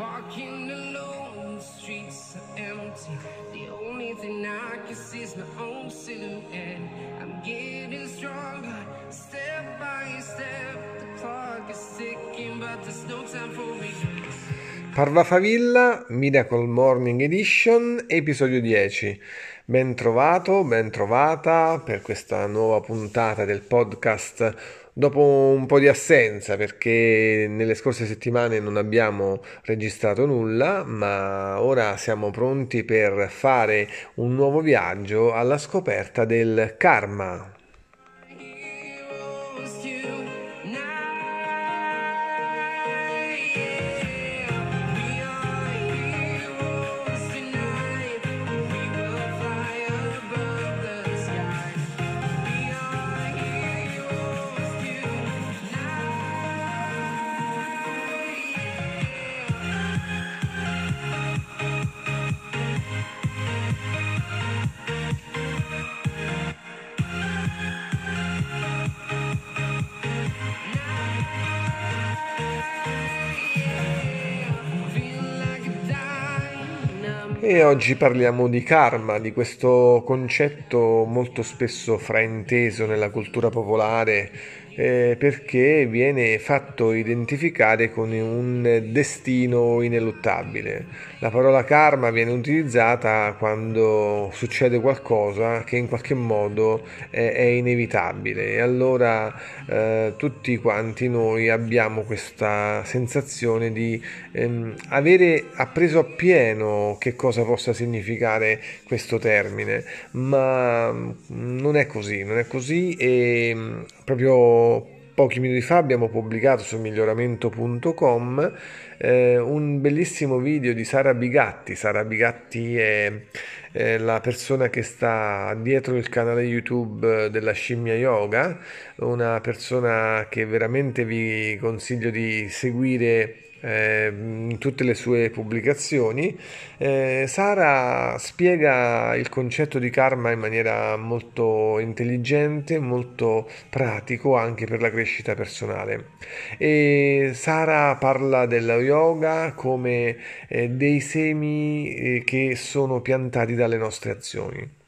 Walking alone, the streets are empty. The only thing I can see is my own silhouette. I'm getting stronger, step by step. The clock is ticking, but there's no time for me. Parvafavilla Miracle Morning Edition, episodio 10. Ben trovato, ben trovata per questa nuova puntata del podcast dopo un po' di assenza perché nelle scorse settimane non abbiamo registrato nulla, ma ora siamo pronti per fare un nuovo viaggio alla scoperta del karma. E oggi parliamo di karma, di questo concetto molto spesso frainteso nella cultura popolare, eh, perché viene fatto identificare con un destino ineluttabile. La parola karma viene utilizzata quando succede qualcosa che in qualche modo è, è inevitabile. E allora eh, tutti quanti noi abbiamo questa sensazione di ehm, avere appreso appieno che cosa possa significare questo termine, ma mm, non è così, non è così e mm, proprio pochi minuti fa abbiamo pubblicato su miglioramento.com eh, un bellissimo video di Sara Bigatti. Sara Bigatti è, è la persona che sta dietro il canale YouTube della scimmia yoga, una persona che veramente vi consiglio di seguire eh, in tutte le sue pubblicazioni. Eh, Sara spiega il concetto di karma in maniera molto intelligente, molto pratico anche per la crescita personale. E Sara parla dello yoga come eh, dei semi eh, che sono piantati dalle nostre azioni.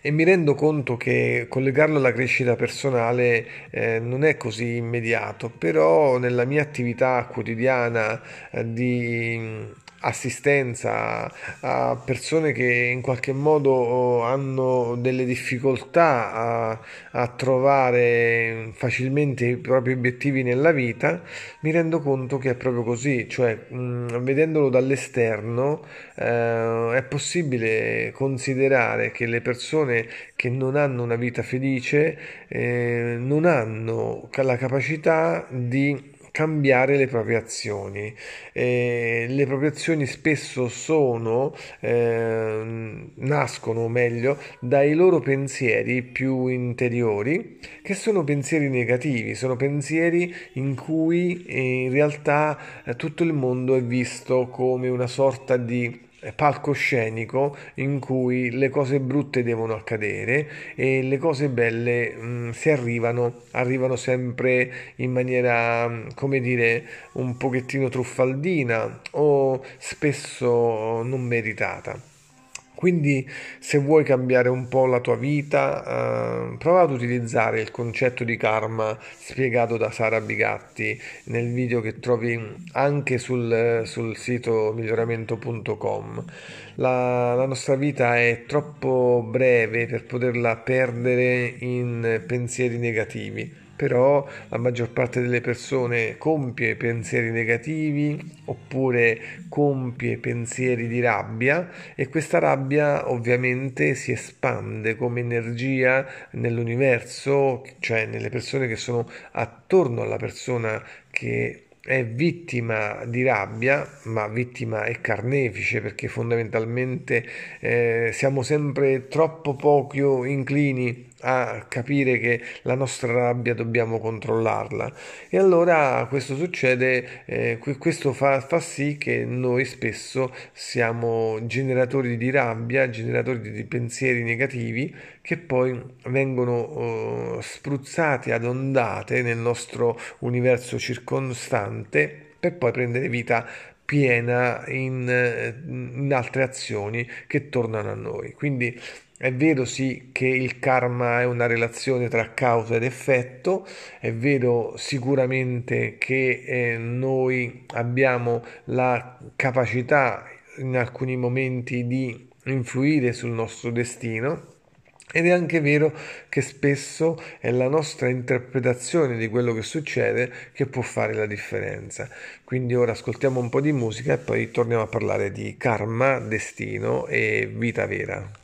E mi rendo conto che collegarlo alla crescita personale eh, non è così immediato, però nella mia attività quotidiana eh, di assistenza a persone che in qualche modo hanno delle difficoltà a, a trovare facilmente i propri obiettivi nella vita, mi rendo conto che è proprio così, cioè mh, vedendolo dall'esterno eh, è possibile considerare che le persone che non hanno una vita felice eh, non hanno la capacità di cambiare le proprie azioni. Eh, le proprie azioni spesso sono, eh, nascono meglio dai loro pensieri più interiori, che sono pensieri negativi, sono pensieri in cui eh, in realtà eh, tutto il mondo è visto come una sorta di palcoscenico in cui le cose brutte devono accadere e le cose belle mh, si arrivano, arrivano sempre in maniera, mh, come dire, un pochettino truffaldina o spesso non meritata. Quindi se vuoi cambiare un po' la tua vita, eh, prova ad utilizzare il concetto di karma spiegato da Sara Bigatti nel video che trovi anche sul, sul sito miglioramento.com. La, la nostra vita è troppo breve per poterla perdere in pensieri negativi però la maggior parte delle persone compie pensieri negativi oppure compie pensieri di rabbia e questa rabbia ovviamente si espande come energia nell'universo, cioè nelle persone che sono attorno alla persona che è vittima di rabbia, ma vittima e carnefice perché fondamentalmente eh, siamo sempre troppo poco inclini a capire che la nostra rabbia dobbiamo controllarla. E allora questo succede, eh, questo fa, fa sì che noi spesso siamo generatori di rabbia, generatori di pensieri negativi che poi vengono eh, spruzzati ad ondate nel nostro universo circostante per poi prendere vita piena in, in altre azioni che tornano a noi. Quindi è vero sì che il karma è una relazione tra causa ed effetto, è vero sicuramente che eh, noi abbiamo la capacità in alcuni momenti di influire sul nostro destino, ed è anche vero che spesso è la nostra interpretazione di quello che succede che può fare la differenza. Quindi ora ascoltiamo un po' di musica e poi torniamo a parlare di karma, destino e vita vera.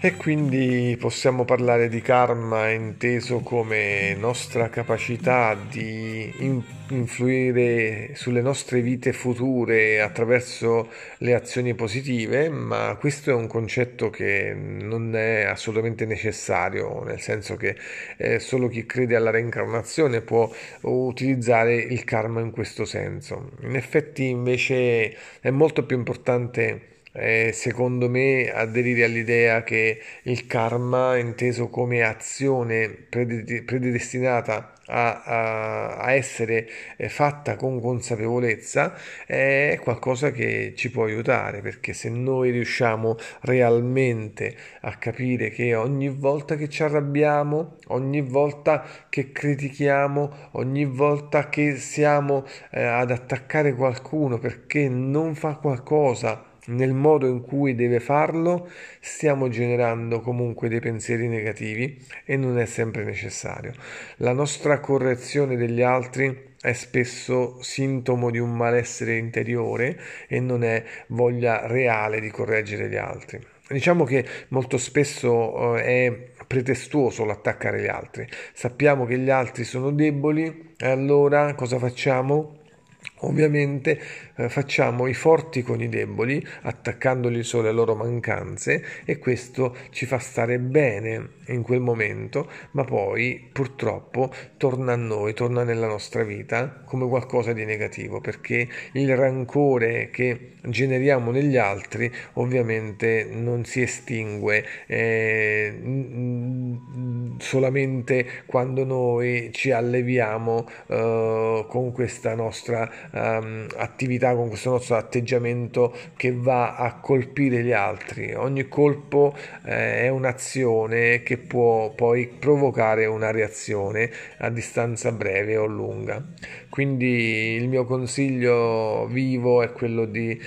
E quindi possiamo parlare di karma inteso come nostra capacità di influire sulle nostre vite future attraverso le azioni positive, ma questo è un concetto che non è assolutamente necessario, nel senso che eh, solo chi crede alla reincarnazione può utilizzare il karma in questo senso. In effetti invece è molto più importante secondo me aderire all'idea che il karma, inteso come azione predestinata a, a, a essere eh, fatta con consapevolezza, è qualcosa che ci può aiutare, perché se noi riusciamo realmente a capire che ogni volta che ci arrabbiamo, ogni volta che critichiamo, ogni volta che siamo eh, ad attaccare qualcuno perché non fa qualcosa, nel modo in cui deve farlo, stiamo generando comunque dei pensieri negativi e non è sempre necessario. La nostra correzione degli altri è spesso sintomo di un malessere interiore e non è voglia reale di correggere gli altri. Diciamo che molto spesso eh, è pretestuoso l'attaccare gli altri. Sappiamo che gli altri sono deboli e allora cosa facciamo? Ovviamente eh, facciamo i forti con i deboli, attaccandoli solo alle loro mancanze e questo ci fa stare bene in quel momento, ma poi purtroppo torna a noi, torna nella nostra vita come qualcosa di negativo, perché il rancore che generiamo negli altri ovviamente non si estingue eh, solamente quando noi ci alleviamo eh, con questa nostra um, attività, con questo nostro atteggiamento che va a colpire gli altri. Ogni colpo eh, è un'azione che può poi provocare una reazione a distanza breve o lunga. Quindi il mio consiglio vivo è quello di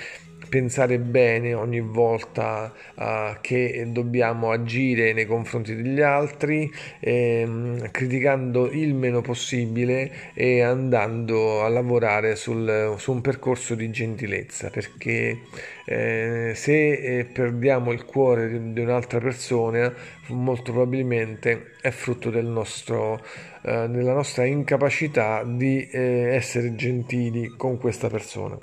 pensare bene ogni volta uh, che dobbiamo agire nei confronti degli altri, ehm, criticando il meno possibile e andando a lavorare sul, su un percorso di gentilezza, perché eh, se eh, perdiamo il cuore di, di, un'altra persona, molto probabilmente è frutto del nostro, eh, della nostra incapacità di eh, essere gentili con questa persona.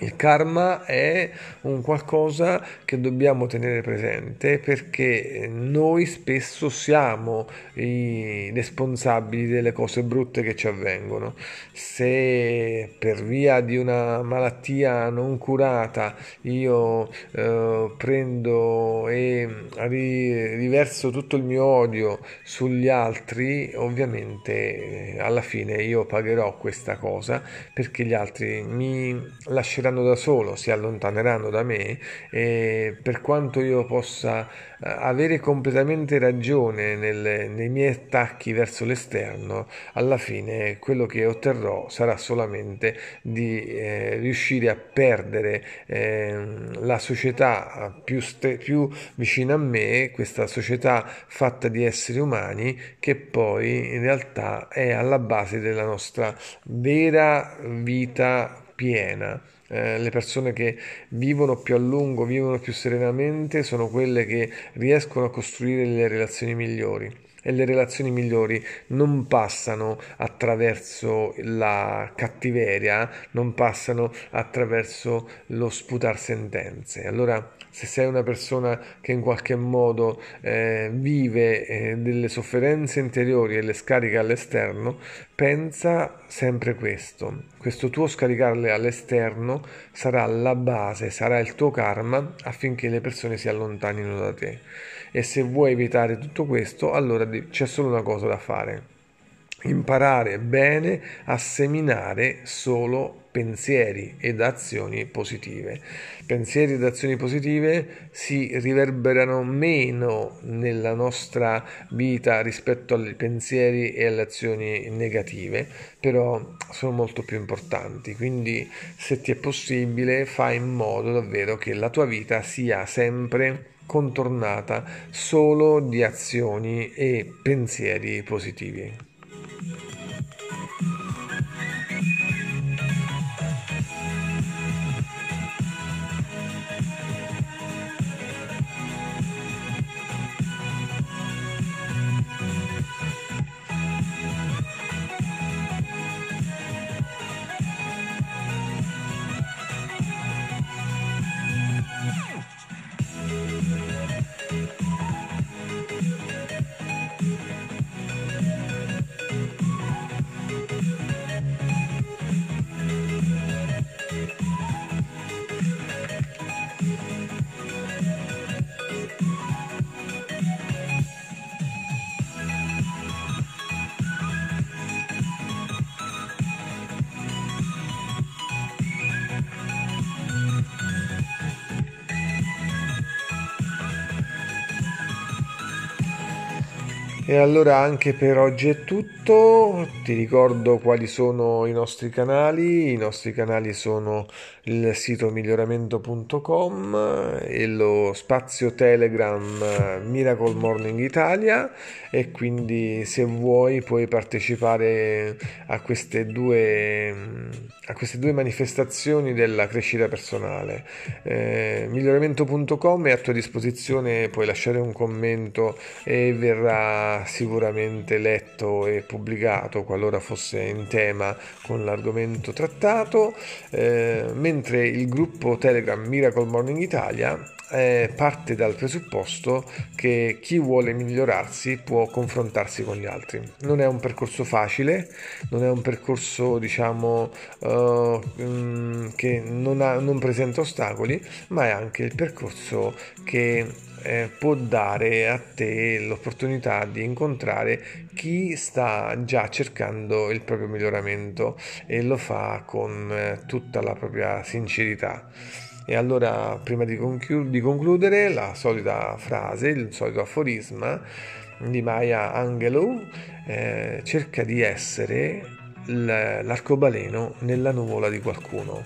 Il karma è un qualcosa che dobbiamo tenere presente perché noi spesso siamo i responsabili delle cose brutte che ci avvengono. Se per via di una malattia non curata io eh, prendo e riverso tutto il mio odio sugli altri, ovviamente eh, alla fine io pagherò questa cosa perché gli altri mi lasceranno usciranno da solo, si allontaneranno da me e per quanto io possa eh, avere completamente ragione nel, nei miei attacchi verso l'esterno, alla fine quello che otterrò sarà solamente di eh, riuscire a perdere eh, la società più, ste- più vicina a me, questa società fatta di esseri umani che poi in realtà è alla base della nostra vera vita piena. Eh, le persone che vivono più a lungo, vivono più serenamente, sono quelle che riescono a costruire le relazioni migliori e le relazioni migliori non passano attraverso la cattiveria, non passano attraverso lo sputar sentenze. Allora, se sei una persona che in qualche modo eh, vive eh, delle sofferenze interiori e le scarica all'esterno, pensa sempre questo. Questo tuo scaricarle all'esterno sarà la base, sarà il tuo karma affinché le persone si allontanino da te e se vuoi evitare tutto questo allora c'è solo una cosa da fare imparare bene a seminare solo pensieri ed azioni positive. Pensieri ed azioni positive si riverberano meno nella nostra vita rispetto ai pensieri e alle azioni negative, però sono molto più importanti. Quindi se ti è possibile fai in modo davvero che la tua vita sia sempre contornata solo di azioni e pensieri positivi. E allora anche per oggi è tutto, ti ricordo quali sono i nostri canali, i nostri canali sono il sito miglioramento.com e lo spazio Telegram Miracle Morning Italia. E quindi se vuoi puoi partecipare a queste due, a queste due manifestazioni della crescita personale. Eh, miglioramento.com è a tua disposizione, puoi lasciare un commento e verrà sicuramente letto e pubblicato qualora fosse in tema con l'argomento trattato, eh, mentre il gruppo Telegram Miracle Morning Italia eh, parte dal presupposto che chi vuole migliorarsi può confrontarsi con gli altri. Non è un percorso facile, non è un percorso diciamo uh, che non, ha, non presenta ostacoli, ma è anche il percorso che eh, può dare a te l'opportunità di incontrare chi sta già cercando il proprio miglioramento e lo fa con eh, tutta la propria sincerità. E allora, prima di, conclu- di concludere, la solita frase, il solito aforisma di Maya Angelou eh, cerca di essere l'arcobaleno nella nuvola di qualcuno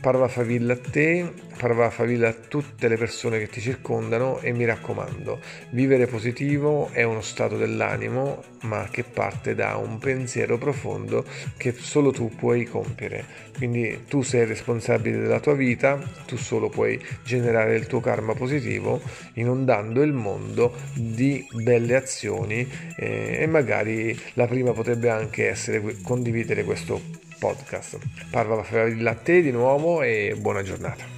parva favilla a te, parva favilla a tutte le persone che ti circondano e mi raccomando, vivere positivo è uno stato dell'animo ma che parte da un pensiero profondo che solo tu puoi compiere. Quindi tu sei responsabile della tua vita, tu solo puoi generare il tuo karma positivo inondando il mondo di belle azioni eh, e magari la prima potrebbe anche essere condividere questo podcast. Parla Favarilla a te di nuovo e buona giornata.